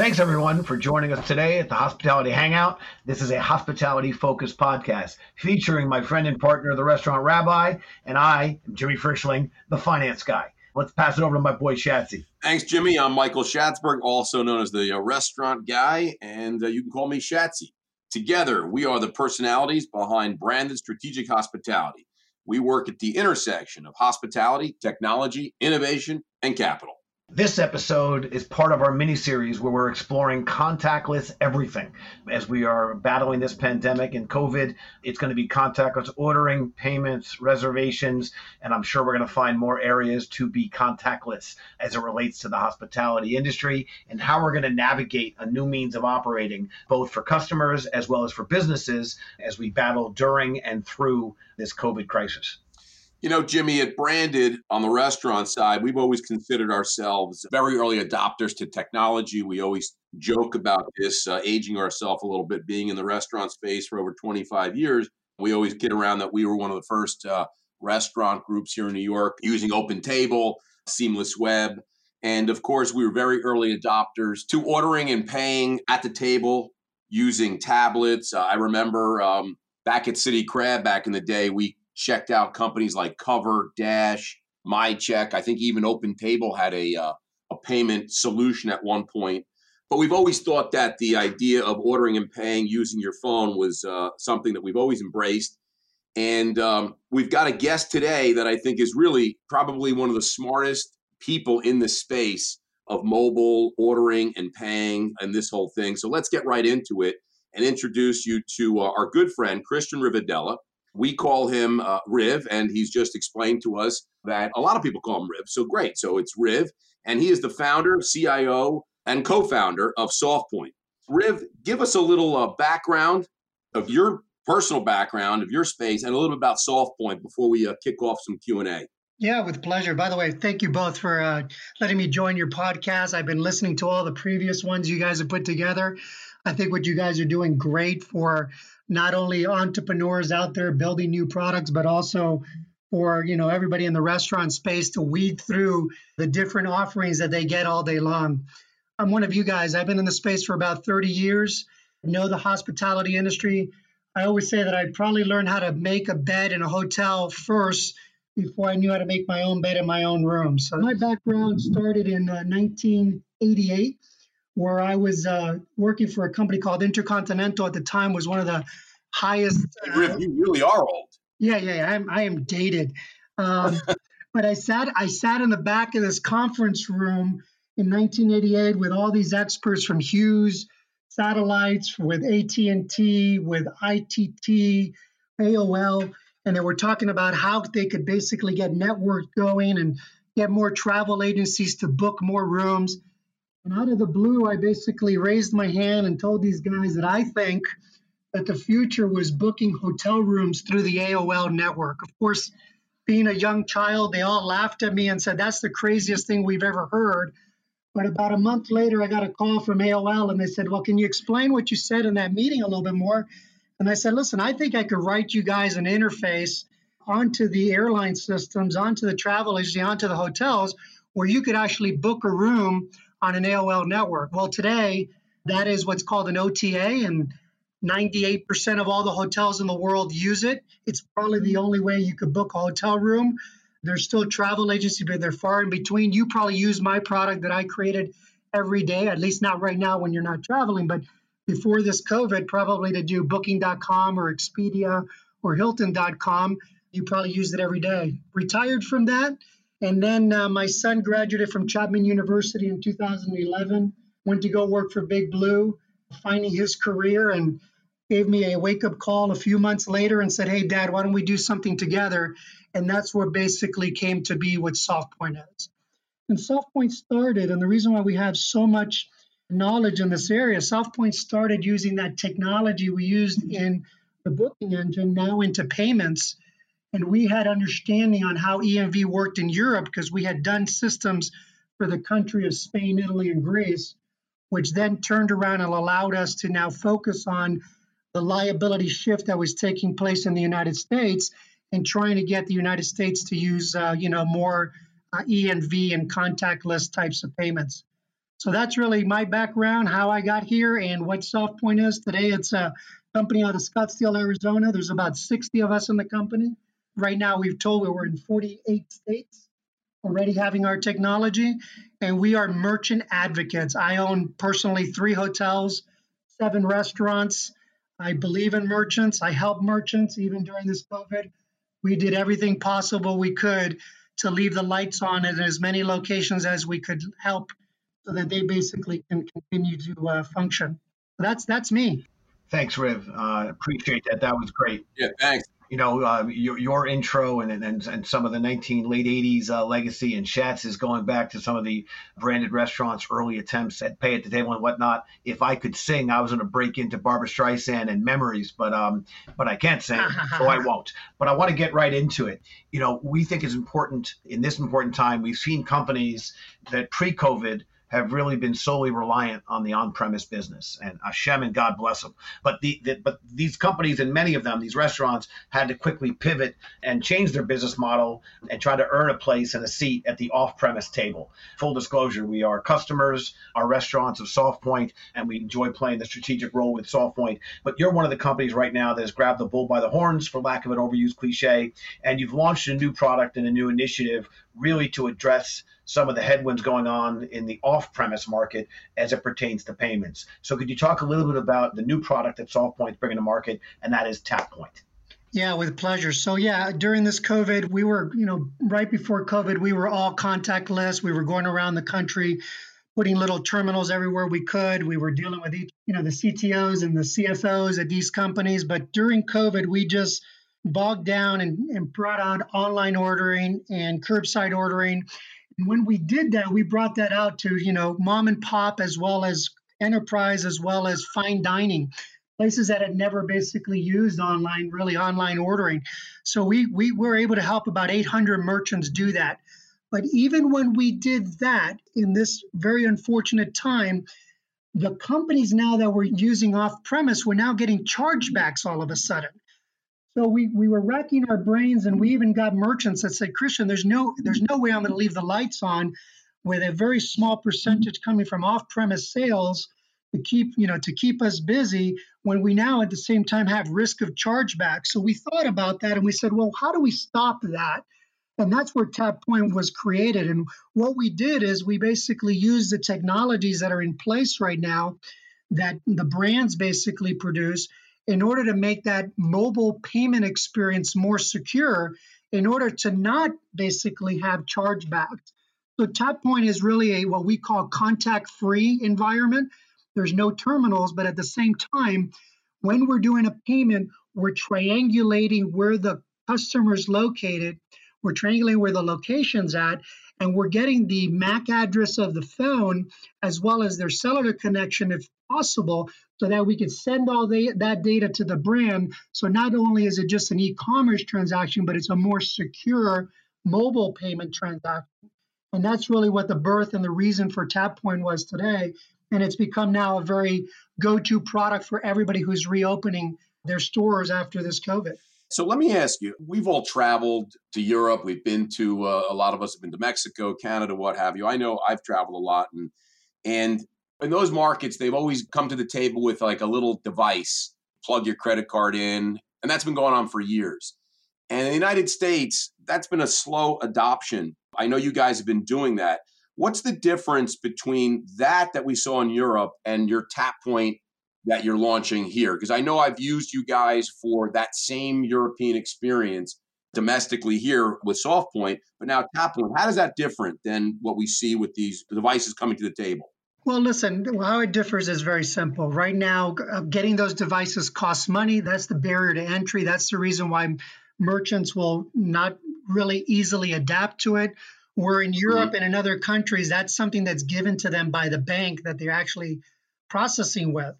Thanks, everyone, for joining us today at the Hospitality Hangout. This is a hospitality focused podcast featuring my friend and partner, the restaurant rabbi, and I, Jimmy Frischling, the finance guy. Let's pass it over to my boy Shatsy. Thanks, Jimmy. I'm Michael Schatzberg, also known as the uh, restaurant guy, and uh, you can call me Shatsy. Together, we are the personalities behind branded strategic hospitality. We work at the intersection of hospitality, technology, innovation, and capital. This episode is part of our mini series where we're exploring contactless everything. As we are battling this pandemic and COVID, it's going to be contactless ordering, payments, reservations, and I'm sure we're going to find more areas to be contactless as it relates to the hospitality industry and how we're going to navigate a new means of operating, both for customers as well as for businesses, as we battle during and through this COVID crisis. You know, Jimmy, at Branded on the restaurant side, we've always considered ourselves very early adopters to technology. We always joke about this, uh, aging ourselves a little bit, being in the restaurant space for over 25 years. We always get around that we were one of the first uh, restaurant groups here in New York using Open Table, Seamless Web. And of course, we were very early adopters to ordering and paying at the table using tablets. Uh, I remember um, back at City Crab back in the day, we checked out companies like Cover, Dash, MyCheck. I think even Open Table had a uh, a payment solution at one point. But we've always thought that the idea of ordering and paying using your phone was uh, something that we've always embraced. And um, we've got a guest today that I think is really probably one of the smartest people in the space of mobile ordering and paying and this whole thing. So let's get right into it and introduce you to uh, our good friend, Christian Rivadalla. We call him uh, Riv, and he's just explained to us that a lot of people call him Riv. So great. So it's Riv, and he is the founder, CIO, and co founder of SoftPoint. Riv, give us a little uh, background of your personal background of your space and a little bit about SoftPoint before we uh, kick off some Q&A. Yeah, with pleasure. By the way, thank you both for uh, letting me join your podcast. I've been listening to all the previous ones you guys have put together. I think what you guys are doing great for not only entrepreneurs out there building new products, but also for you know everybody in the restaurant space to weed through the different offerings that they get all day long. I'm one of you guys. I've been in the space for about 30 years. know the hospitality industry. I always say that I'd probably learn how to make a bed in a hotel first before I knew how to make my own bed in my own room. So my background started in uh, 1988 where I was uh, working for a company called Intercontinental at the time was one of the highest. Uh, you really are old. Yeah, yeah, yeah. I'm I am dated. Um, but I sat I sat in the back of this conference room in 1988 with all these experts from Hughes Satellites, with AT&T, with ITT, AOL, and they were talking about how they could basically get network going and get more travel agencies to book more rooms. And out of the blue, I basically raised my hand and told these guys that I think that the future was booking hotel rooms through the AOL network. Of course, being a young child, they all laughed at me and said, That's the craziest thing we've ever heard. But about a month later, I got a call from AOL and they said, Well, can you explain what you said in that meeting a little bit more? And I said, Listen, I think I could write you guys an interface onto the airline systems, onto the travel agency, onto the hotels, where you could actually book a room on an AOL network. Well, today, that is what's called an OTA, and 98% of all the hotels in the world use it. It's probably the only way you could book a hotel room. There's still travel agencies, but they're far in between. You probably use my product that I created every day, at least not right now when you're not traveling, but before this COVID, probably to do booking.com or Expedia or Hilton.com. You probably use it every day. Retired from that, and then uh, my son graduated from Chapman University in 2011, went to go work for Big Blue, finding his career, and gave me a wake up call a few months later and said, Hey, dad, why don't we do something together? And that's what basically came to be what SoftPoint is. And SoftPoint started, and the reason why we have so much knowledge in this area, SoftPoint started using that technology we used in the booking engine now into payments and we had understanding on how EMV worked in Europe because we had done systems for the country of Spain, Italy, and Greece, which then turned around and allowed us to now focus on the liability shift that was taking place in the United States and trying to get the United States to use, uh, you know, more uh, EMV and contactless types of payments. So that's really my background, how I got here, and what SoftPoint is today. It's a company out of Scottsdale, Arizona. There's about 60 of us in the company. Right now, we've told we're in 48 states already having our technology, and we are merchant advocates. I own personally three hotels, seven restaurants. I believe in merchants. I help merchants even during this COVID. We did everything possible we could to leave the lights on in as many locations as we could help so that they basically can continue to uh, function. That's that's me. Thanks, Riv. Uh, appreciate that. That was great. Yeah, thanks you know, uh, your, your intro and, and and some of the 19 late 80s uh, legacy and Schatz is going back to some of the branded restaurants' early attempts at pay at the table and whatnot. If I could sing, I was going to break into Barbra Streisand and memories, but um, but I can't sing, so I won't. But I want to get right into it. You know, we think it's important in this important time. We've seen companies that pre-COVID have really been solely reliant on the on-premise business, and Hashem and God bless them. But the, the, but these companies and many of them, these restaurants, had to quickly pivot and change their business model and try to earn a place and a seat at the off-premise table. Full disclosure: we are customers, our restaurants of SoftPoint, and we enjoy playing the strategic role with SoftPoint. But you're one of the companies right now that has grabbed the bull by the horns, for lack of an overused cliche, and you've launched a new product and a new initiative really to address some of the headwinds going on in the off-premise market as it pertains to payments. So could you talk a little bit about the new product that SoftPoint's bringing to market, and that is TapPoint? Yeah, with pleasure. So yeah, during this COVID, we were, you know, right before COVID, we were all contactless. We were going around the country putting little terminals everywhere we could. We were dealing with each, you know, the CTOs and the CFOs at these companies. But during COVID, we just bogged down and, and brought on online ordering and curbside ordering and when we did that, we brought that out to, you know, mom and pop as well as enterprise as well as fine dining places that had never basically used online really online ordering. So we we were able to help about 800 merchants do that. But even when we did that in this very unfortunate time the companies now that were using off premise were now getting chargebacks all of a sudden so we, we were racking our brains and we even got merchants that said, Christian, there's no there's no way I'm going to leave the lights on with a very small percentage coming from off-premise sales to keep, you know, to keep us busy when we now at the same time have risk of chargeback. So we thought about that and we said, well, how do we stop that? And that's where TapPoint was created. And what we did is we basically used the technologies that are in place right now that the brands basically produce in order to make that mobile payment experience more secure, in order to not basically have chargebacks. So TapPoint is really a what we call contact-free environment. There's no terminals, but at the same time, when we're doing a payment, we're triangulating where the customer's located. We're triangulating where the location's at, and we're getting the MAC address of the phone as well as their cellular connection, if possible, so that we could send all the, that data to the brand. So not only is it just an e-commerce transaction, but it's a more secure mobile payment transaction. And that's really what the birth and the reason for TapPoint was today. And it's become now a very go-to product for everybody who's reopening their stores after this COVID. So let me ask you: We've all traveled to Europe. We've been to uh, a lot of us have been to Mexico, Canada, what have you. I know I've traveled a lot, and and in those markets, they've always come to the table with like a little device, plug your credit card in, and that's been going on for years. And in the United States, that's been a slow adoption. I know you guys have been doing that. What's the difference between that that we saw in Europe and your tap point that you're launching here? Because I know I've used you guys for that same European experience domestically here with SoftPoint, but now TapPoint. How does that different than what we see with these devices coming to the table? Well, listen, how it differs is very simple. Right now, uh, getting those devices costs money. That's the barrier to entry. That's the reason why merchants will not really easily adapt to it. Where in Europe mm-hmm. and in other countries, that's something that's given to them by the bank that they're actually processing with.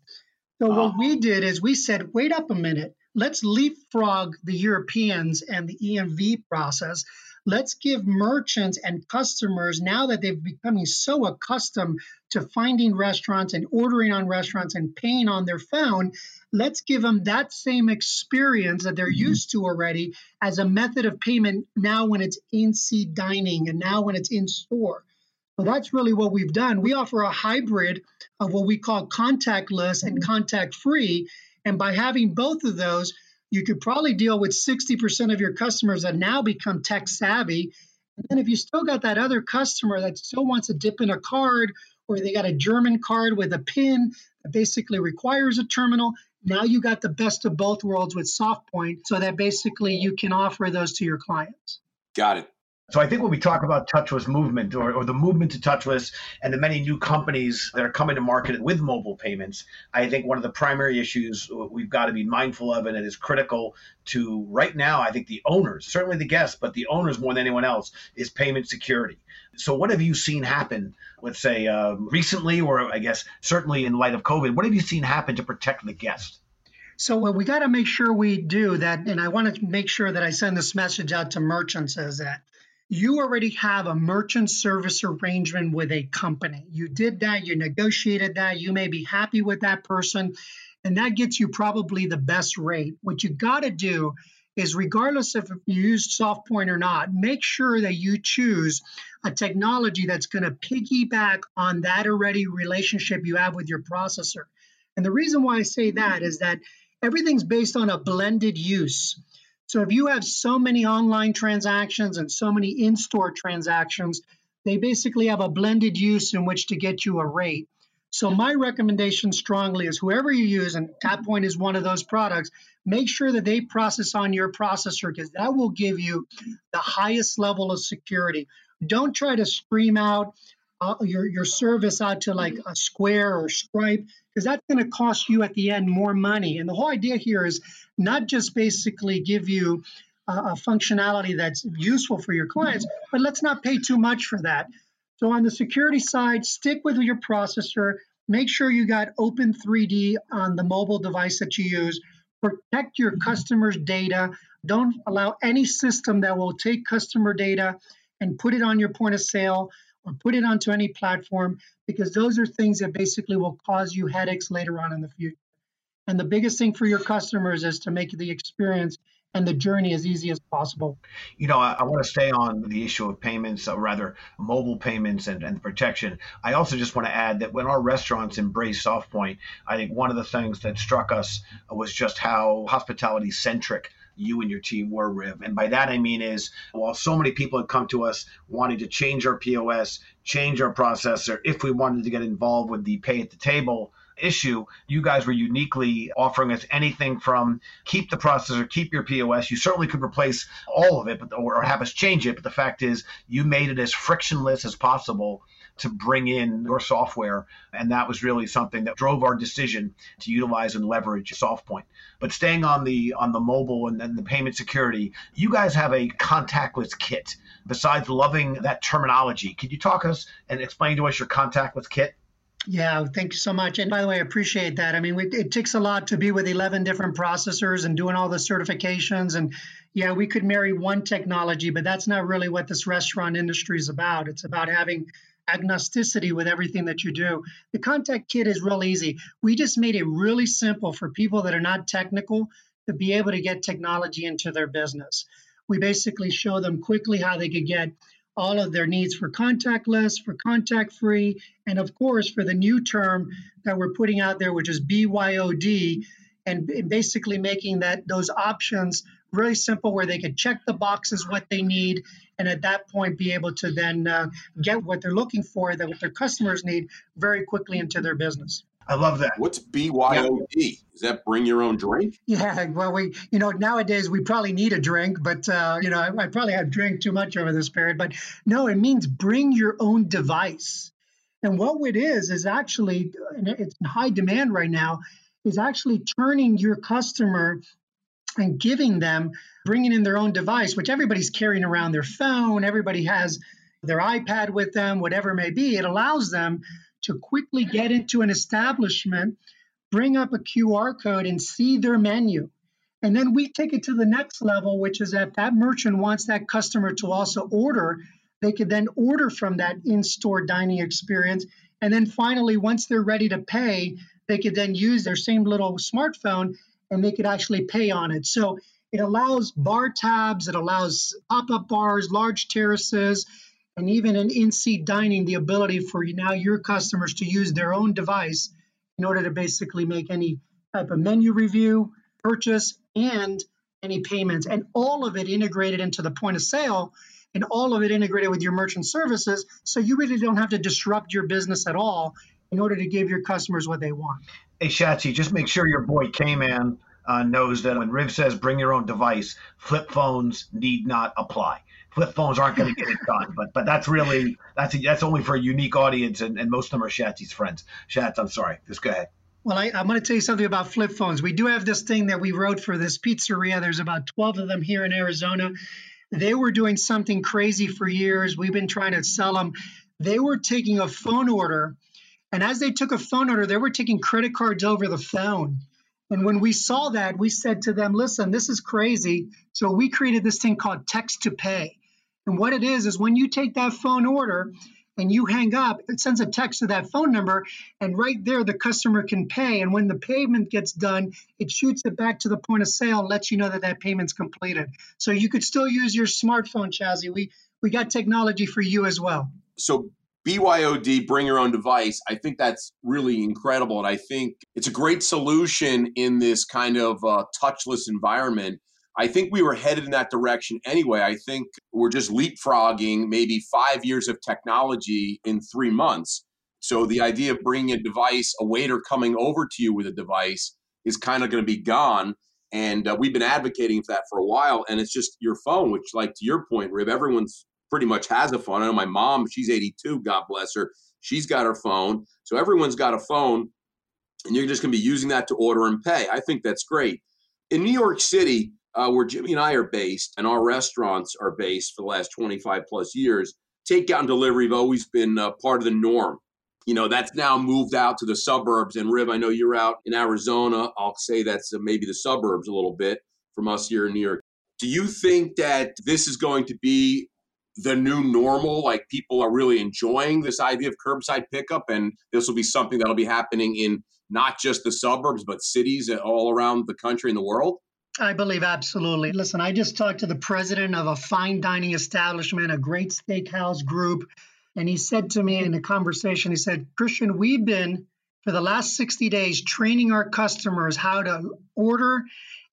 So, what we did is we said, wait up a minute, let's leapfrog the Europeans and the EMV process Let's give merchants and customers, now that they've becoming so accustomed to finding restaurants and ordering on restaurants and paying on their phone, let's give them that same experience that they're mm-hmm. used to already as a method of payment now when it's in seat dining and now when it's in store. So that's really what we've done. We offer a hybrid of what we call contactless and contact free. And by having both of those, you could probably deal with 60% of your customers that now become tech savvy. And then if you still got that other customer that still wants to dip in a card or they got a German card with a PIN that basically requires a terminal, now you got the best of both worlds with SoftPoint so that basically you can offer those to your clients. Got it. So I think when we talk about touchless movement or, or, the movement to touchless and the many new companies that are coming to market with mobile payments, I think one of the primary issues we've got to be mindful of and it is critical to right now, I think the owners, certainly the guests, but the owners more than anyone else, is payment security. So what have you seen happen, let's say uh, recently, or I guess certainly in light of COVID, what have you seen happen to protect the guest? So what we got to make sure we do that, and I want to make sure that I send this message out to merchants is that you already have a merchant service arrangement with a company. You did that, you negotiated that, you may be happy with that person, and that gets you probably the best rate. What you got to do is, regardless if you use SoftPoint or not, make sure that you choose a technology that's going to piggyback on that already relationship you have with your processor. And the reason why I say that is that everything's based on a blended use. So if you have so many online transactions and so many in store transactions, they basically have a blended use in which to get you a rate. So my recommendation strongly is whoever you use, and TapPoint is one of those products, make sure that they process on your processor because that will give you the highest level of security. Don't try to stream out uh, your, your service out to like a Square or Stripe because that's going to cost you at the end more money. And the whole idea here is not just basically give you a, a functionality that's useful for your clients, but let's not pay too much for that. So on the security side, stick with your processor. Make sure you got Open 3D on the mobile device that you use. Protect your customers' data. Don't allow any system that will take customer data and put it on your point of sale or put it onto any platform because those are things that basically will cause you headaches later on in the future. And the biggest thing for your customers is to make the experience and the journey as easy as possible. You know, I, I, want to stay on the issue of payments, or rather mobile payments and, and protection. I also just want to add that when our restaurants embrace SoftPoint, I think one of the things that struck us was just how hospitality centric you and your team were, Riv. And by that I mean is while so many people had come to us wanting to change our POS, change our processor, if we wanted to get involved with the pay at the table issue, you guys were uniquely offering us anything from keep the processor, keep your POS. You certainly could replace all of it, but or have us change it. But the fact is, you made it as frictionless as possible to bring in your software. And that was really something that drove our decision to utilize and leverage SoftPoint. But staying on the on the mobile and then the payment security, you guys have a contactless kit. Besides loving that terminology, could you talk us and explain to us your contactless kit? Yeah, thank you so much. And by the way, I appreciate that. I mean, we, it takes a lot to be with 11 different processors and doing all the certifications. And yeah, we could marry one technology, but that's not really what this restaurant industry is about. It's about having agnosticity with everything that you do. The contact kit is real easy. We just made it really simple for people that are not technical to be able to get technology into their business. We basically show them quickly how they could get all of their needs for contactless, for contact free, and of course for the new term that we're putting out there, which is BYOD, and basically making that those options really simple where they could check the boxes what they need and at that point be able to then uh, get what they're looking for that what their customers need very quickly into their business I love that. What's BYOD? Yeah. Is that bring your own drink? Yeah, well, we, you know, nowadays we probably need a drink, but, uh, you know, I, I probably have drank too much over this period. But no, it means bring your own device. And what it is, is actually, it's in high demand right now, is actually turning your customer and giving them, bringing in their own device, which everybody's carrying around their phone, everybody has their iPad with them, whatever it may be. It allows them to quickly get into an establishment, bring up a QR code, and see their menu. And then we take it to the next level, which is that that merchant wants that customer to also order. They could then order from that in store dining experience. And then finally, once they're ready to pay, they could then use their same little smartphone and they could actually pay on it. So it allows bar tabs, it allows pop up bars, large terraces, and even in in-seat dining, the ability for now your customers to use their own device in order to basically make any type of menu review, purchase, and any payments, and all of it integrated into the point of sale and all of it integrated with your merchant services. So you really don't have to disrupt your business at all in order to give your customers what they want. Hey, Shatsy, just make sure your boy K-Man uh, knows that when Riv says bring your own device, flip phones need not apply. Flip phones aren't going to get it done, but but that's really that's a, that's only for a unique audience, and, and most of them are Shatsy's friends. Shats, I'm sorry, just go ahead. Well, I, am going to tell you something about flip phones. We do have this thing that we wrote for this pizzeria. There's about 12 of them here in Arizona. They were doing something crazy for years. We've been trying to sell them. They were taking a phone order, and as they took a phone order, they were taking credit cards over the phone. And when we saw that, we said to them, listen, this is crazy. So we created this thing called text to pay. And what it is, is when you take that phone order, and you hang up, it sends a text to that phone number, and right there the customer can pay. And when the payment gets done, it shoots it back to the point of sale and lets you know that that payment's completed. So you could still use your smartphone, Shatsy. We we got technology for you as well. So BYOD, bring your own device. I think that's really incredible, and I think it's a great solution in this kind of uh, touchless environment I think we were headed in that direction anyway. I think we're just leapfrogging maybe five years of technology in three months. So the idea of bringing a device, a waiter coming over to you with a device, is kind of going to be gone. And uh, we've been advocating for that for a while. And it's just your phone, which, like to your point, Riv, everyone's pretty much has a phone. I know my mom, she's 82, God bless her. She's got her phone. So everyone's got a phone. And you're just going to be using that to order and pay. I think that's great. In New York City, uh, where Jimmy and I are based and our restaurants are based for the last 25 plus years, takeout and delivery have always been uh, part of the norm. You know, that's now moved out to the suburbs. And Riv, I know you're out in Arizona. I'll say that's uh, maybe the suburbs a little bit from us here in New York. Do you think that this is going to be the new normal? Like people are really enjoying this idea of curbside pickup, and this will be something that'll be happening in not just the suburbs, but cities uh, all around the country and the world? I believe absolutely. Listen, I just talked to the president of a fine dining establishment, a great steakhouse group, and he said to me in a conversation, he said, Christian, we've been for the last 60 days training our customers how to order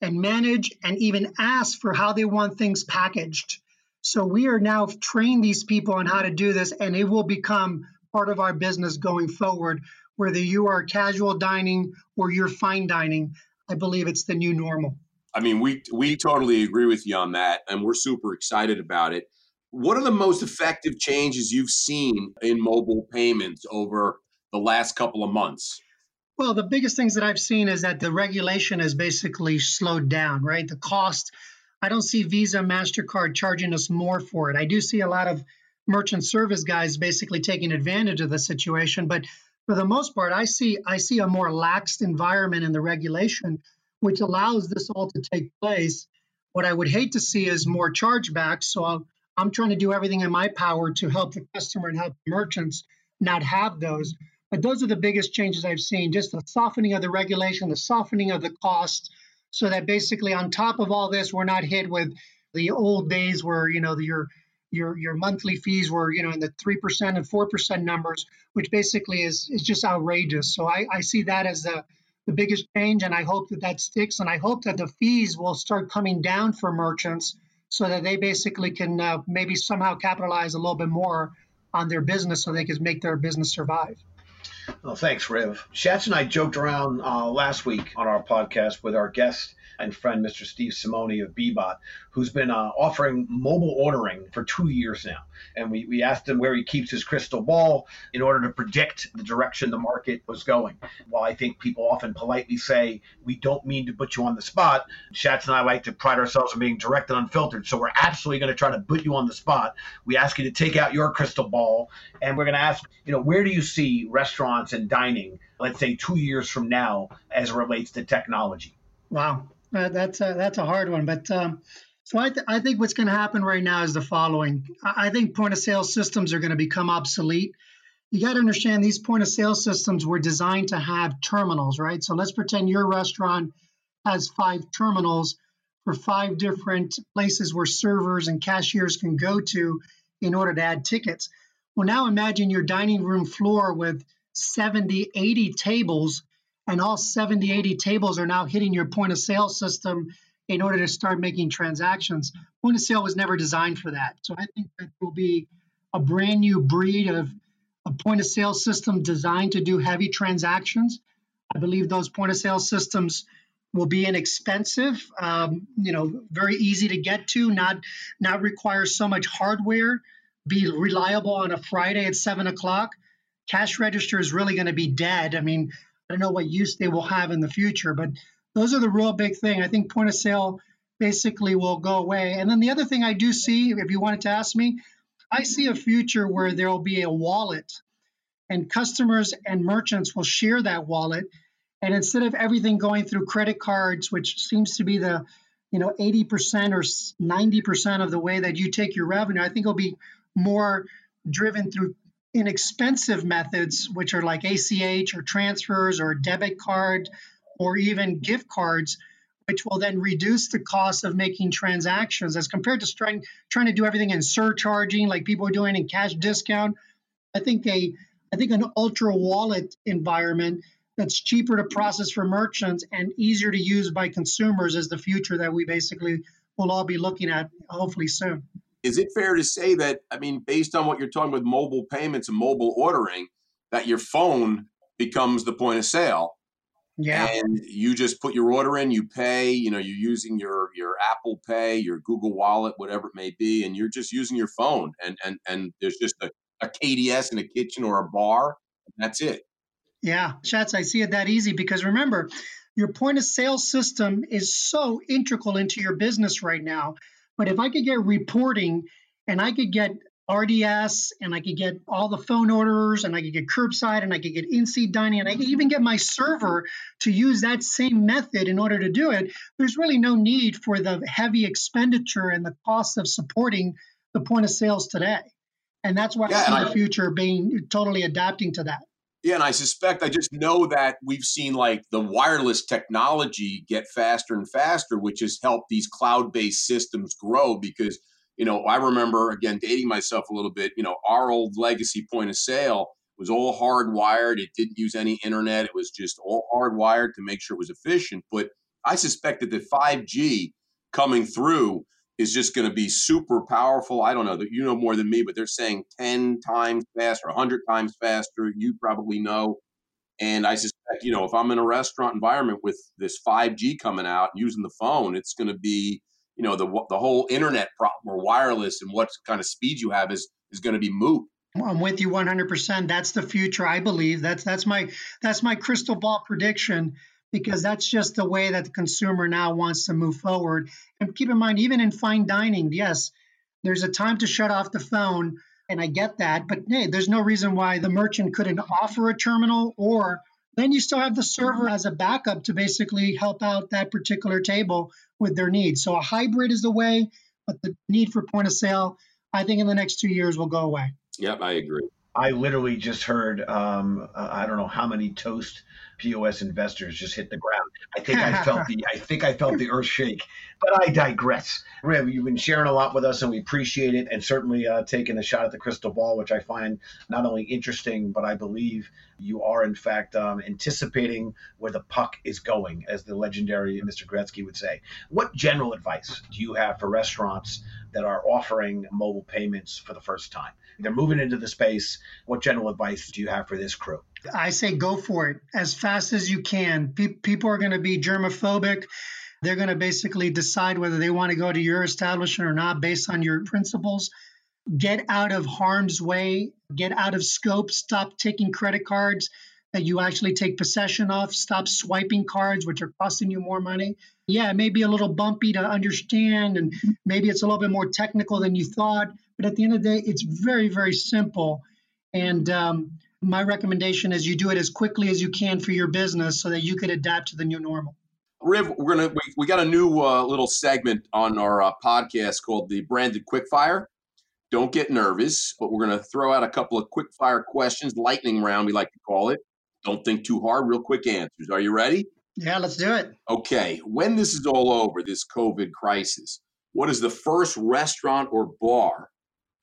and manage and even ask for how they want things packaged. So we are now trained these people on how to do this, and it will become part of our business going forward, whether you are casual dining or you're fine dining. I believe it's the new normal. I mean, we we totally agree with you on that, and we're super excited about it. What are the most effective changes you've seen in mobile payments over the last couple of months? Well, the biggest things that I've seen is that the regulation has basically slowed down, right? The cost, I don't see Visa, MasterCard charging us more for it. I do see a lot of merchant service guys basically taking advantage of the situation, but for the most part, I see I see a more laxed environment in the regulation which allows this all to take place. What I would hate to see is more chargebacks. So I'm, I'm trying to do everything in my power to help the customer and help merchants not have those. But those are the biggest changes I've seen just the softening of the regulation, the softening of the costs, so that basically on top of all this, we're not hit with the old days where, you know, your your your monthly fees were you know in the 3% and 4% numbers which basically is is just outrageous so i, I see that as a the biggest change, and I hope that that sticks. And I hope that the fees will start coming down for merchants so that they basically can uh, maybe somehow capitalize a little bit more on their business so they can make their business survive. Well, thanks, Riv. Shats and I joked around uh, last week on our podcast with our guest and friend, Mr. Steve Simoni of Bbot, who's been uh, offering mobile ordering for two years now. And we, we asked him where he keeps his crystal ball in order to predict the direction the market was going. While I think people often politely say, we don't mean to put you on the spot, Shats and I like to pride ourselves on being direct and unfiltered. So we're absolutely going to try to put you on the spot. We ask you to take out your crystal ball and we're going to ask, you know, where do you see restaurants and dining, let's say two years from now, as it relates to technology? Wow. Uh, that's a, that's a hard one, but um, so I, th- I think what's going to happen right now is the following. I, I think point of sale systems are going to become obsolete. You got to understand these point of sale systems were designed to have terminals, right? So let's pretend your restaurant has five terminals for five different places where servers and cashiers can go to in order to add tickets. Well, now imagine your dining room floor with 70, 80 tables, and all 70, 80 tables are now hitting your point of sale system in order to start making transactions. Point of sale was never designed for that. So I think that will be a brand new breed of a point of sale system designed to do heavy transactions. I believe those point of sale systems will be inexpensive, um, you know, very easy to get to, not not require so much hardware, be reliable on a Friday at seven o'clock. Cash register is really going to be dead. I mean, I don't know what use they will have in the future, but those are the real big thing. I think point of sale basically will go away. And then the other thing I do see, if you wanted to ask me, I see a future where there will be a wallet and customers and merchants will share that wallet. And instead of everything going through credit cards, which seems to be the you know 80% or 90% of the way that you take your revenue, I think it'll be more driven through inexpensive methods, which are like ACH or transfers or debit card or even gift cards which will then reduce the cost of making transactions as compared to trying trying to do everything in surcharging like people are doing in cash discount. I think a I think an ultra wallet environment that's cheaper to process for merchants and easier to use by consumers is the future that we basically will all be looking at hopefully soon. Is it fair to say that I mean based on what you're talking with mobile payments and mobile ordering that your phone becomes the point of sale yeah. And you just put your order in, you pay, you know, you're using your your Apple Pay, your Google Wallet, whatever it may be, and you're just using your phone and and and there's just a, a KDS in a kitchen or a bar. that's it. Yeah, Shats, I see it that easy because remember, your point of sale system is so integral into your business right now. But if I could get reporting and I could get RDS and I could get all the phone orders and I could get curbside and I could get in-seat dining and I could even get my server to use that same method in order to do it. There's really no need for the heavy expenditure and the cost of supporting the point of sales today. And that's why yeah, I see the future being totally adapting to that. Yeah, and I suspect I just know that we've seen like the wireless technology get faster and faster, which has helped these cloud-based systems grow because – you know, I remember again dating myself a little bit. You know, our old legacy point of sale was all hardwired. It didn't use any internet. It was just all hardwired to make sure it was efficient. But I suspect that the 5G coming through is just going to be super powerful. I don't know that you know more than me, but they're saying 10 times faster, 100 times faster. You probably know. And I suspect, you know, if I'm in a restaurant environment with this 5G coming out using the phone, it's going to be you know the the whole internet problem or wireless and what kind of speed you have is is going to be moot. I'm with you 100%. That's the future, I believe. That's that's my that's my crystal ball prediction because that's just the way that the consumer now wants to move forward. And keep in mind, even in fine dining, yes, there's a time to shut off the phone, and I get that. But hey, there's no reason why the merchant couldn't offer a terminal, or then you still have the server as a backup to basically help out that particular table with their needs. So a hybrid is the way, but the need for point of sale, I think in the next two years will go away. Yep, I agree. I literally just heard um, I don't know how many toast POS investors just hit the ground. I think I felt the I think I felt the earth shake. But I digress. Riv, you've been sharing a lot with us, and we appreciate it, and certainly uh, taking a shot at the crystal ball, which I find not only interesting, but I believe you are in fact um, anticipating where the puck is going, as the legendary Mr. Gretzky would say. What general advice do you have for restaurants that are offering mobile payments for the first time? They're moving into the space. What general advice do you have for this crew? I say go for it as fast as you can. Pe- people are going to be germophobic. They're going to basically decide whether they want to go to your establishment or not based on your principles. Get out of harm's way, get out of scope, stop taking credit cards that you actually take possession of, stop swiping cards, which are costing you more money. Yeah, it may be a little bumpy to understand, and maybe it's a little bit more technical than you thought, but at the end of the day, it's very, very simple. And um, my recommendation is you do it as quickly as you can for your business so that you could adapt to the new normal. Riv, we're gonna we, we got a new uh, little segment on our uh, podcast called the Branded Quickfire. Don't get nervous, but we're gonna throw out a couple of quick fire questions, lightning round we like to call it. Don't think too hard, real quick answers. Are you ready? Yeah, let's do it. Okay, when this is all over, this COVID crisis, what is the first restaurant or bar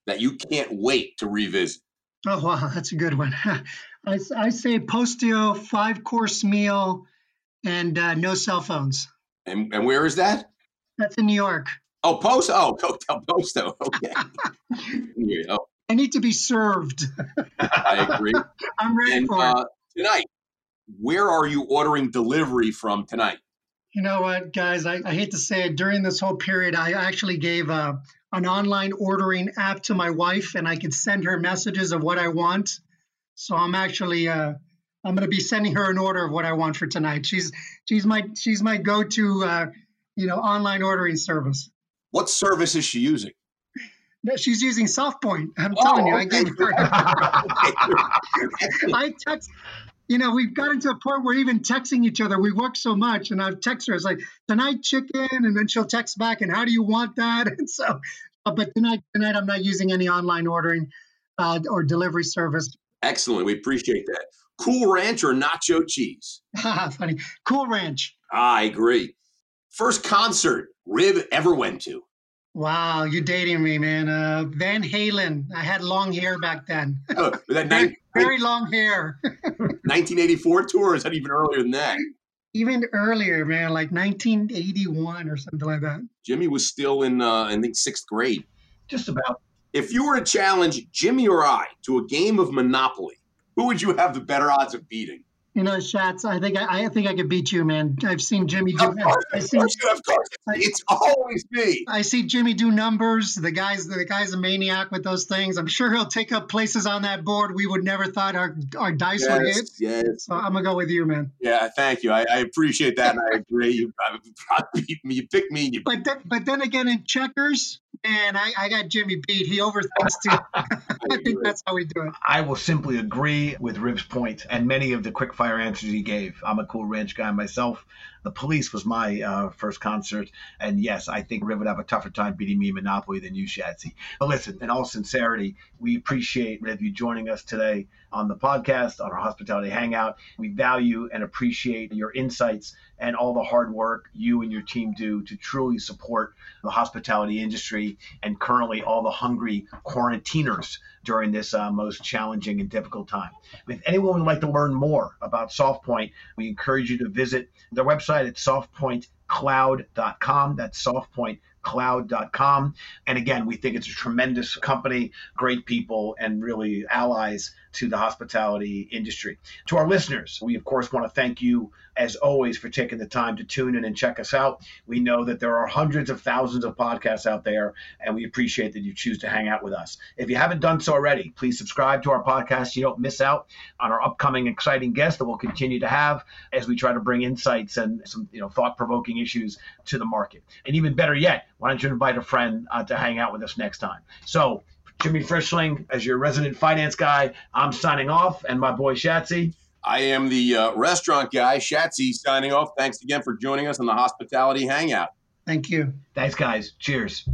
that you can't wait to revisit? Oh, wow, that's a good one. I, I say Postio, five course meal, and uh, no cell phones. And, and where is that? That's in New York. Oh, Post. Oh, Posto. Okay. yeah. I need to be served. I agree. I'm ready and for uh, it. tonight, where are you ordering delivery from tonight? You know what, guys? I, I hate to say it. During this whole period, I actually gave uh, an online ordering app to my wife, and I could send her messages of what I want. So I'm actually uh, I'm going to be sending her an order of what I want for tonight. She's she's my she's my go-to uh, you know online ordering service. What service is she using? No, she's using SoftPoint. I'm Oh, telling you, I okay. gave her. I text. You know, we've gotten to a point where even texting each other, we work so much, and I've texted her. It's like tonight chicken, and then she'll text back, and how do you want that? And so, uh, but tonight, tonight I'm not using any online ordering uh, or delivery service. Excellent. We appreciate that. Cool Ranch or nacho cheese? Funny, Cool Ranch. I agree. First concert Riv ever went to? Wow, you're dating me, man. Uh, Van Halen. I had long hair back then. Oh, that nine- very long hair. 1984 tour? Is that even earlier than that? Even earlier, man, like 1981 or something like that. Jimmy was still in, uh, I think, sixth grade. Just about. If you were to challenge Jimmy or I to a game of Monopoly, who would you have the better odds of beating? You know, Shats, I think I, I think I could beat you, man. I've seen Jimmy do. Of course, I of see. course, of course. It's always me. I see Jimmy do numbers. The guy's the guy's a maniac with those things. I'm sure he'll take up places on that board we would never thought our our dice would hit. Yes, yes. So I'm gonna go with you, man. Yeah, thank you. I, I appreciate that, and I agree. You probably beat me. You pick me. And you But then, but then again, in checkers, man, I, I got Jimmy beat. He overthinks too. I think that's how we do it. I will simply agree with Riv's point and many of the quick fire answers he gave. I'm a cool ranch guy myself. The police was my uh, first concert. And yes, I think Riv would have a tougher time beating me in Monopoly than you, Shatsy. But listen, in all sincerity, we appreciate Riv you joining us today on the podcast, on our hospitality hangout. We value and appreciate your insights and all the hard work you and your team do to truly support the hospitality industry and currently all the hungry quarantiners during this uh, most challenging and difficult time. If anyone would like to learn more about SoftPoint, we encourage you to visit their website at softpointcloud.com. That's softpointcloud.com. And again, we think it's a tremendous company, great people, and really allies to the hospitality industry. To our listeners, we of course want to thank you as always for taking the time to tune in and check us out. We know that there are hundreds of thousands of podcasts out there, and we appreciate that you choose to hang out with us. If you haven't done so already, please subscribe to our podcast. so You don't miss out on our upcoming exciting guests that we'll continue to have as we try to bring insights and some you know thought-provoking issues to the market. And even better yet, why don't you invite a friend uh, to hang out with us next time? So. Jimmy Frischling, as your resident finance guy, I'm signing off, and my boy Shatsy. I am the uh, restaurant guy, Shatsy, signing off. Thanks again for joining us on the Hospitality Hangout. Thank you. Thanks, guys. Cheers.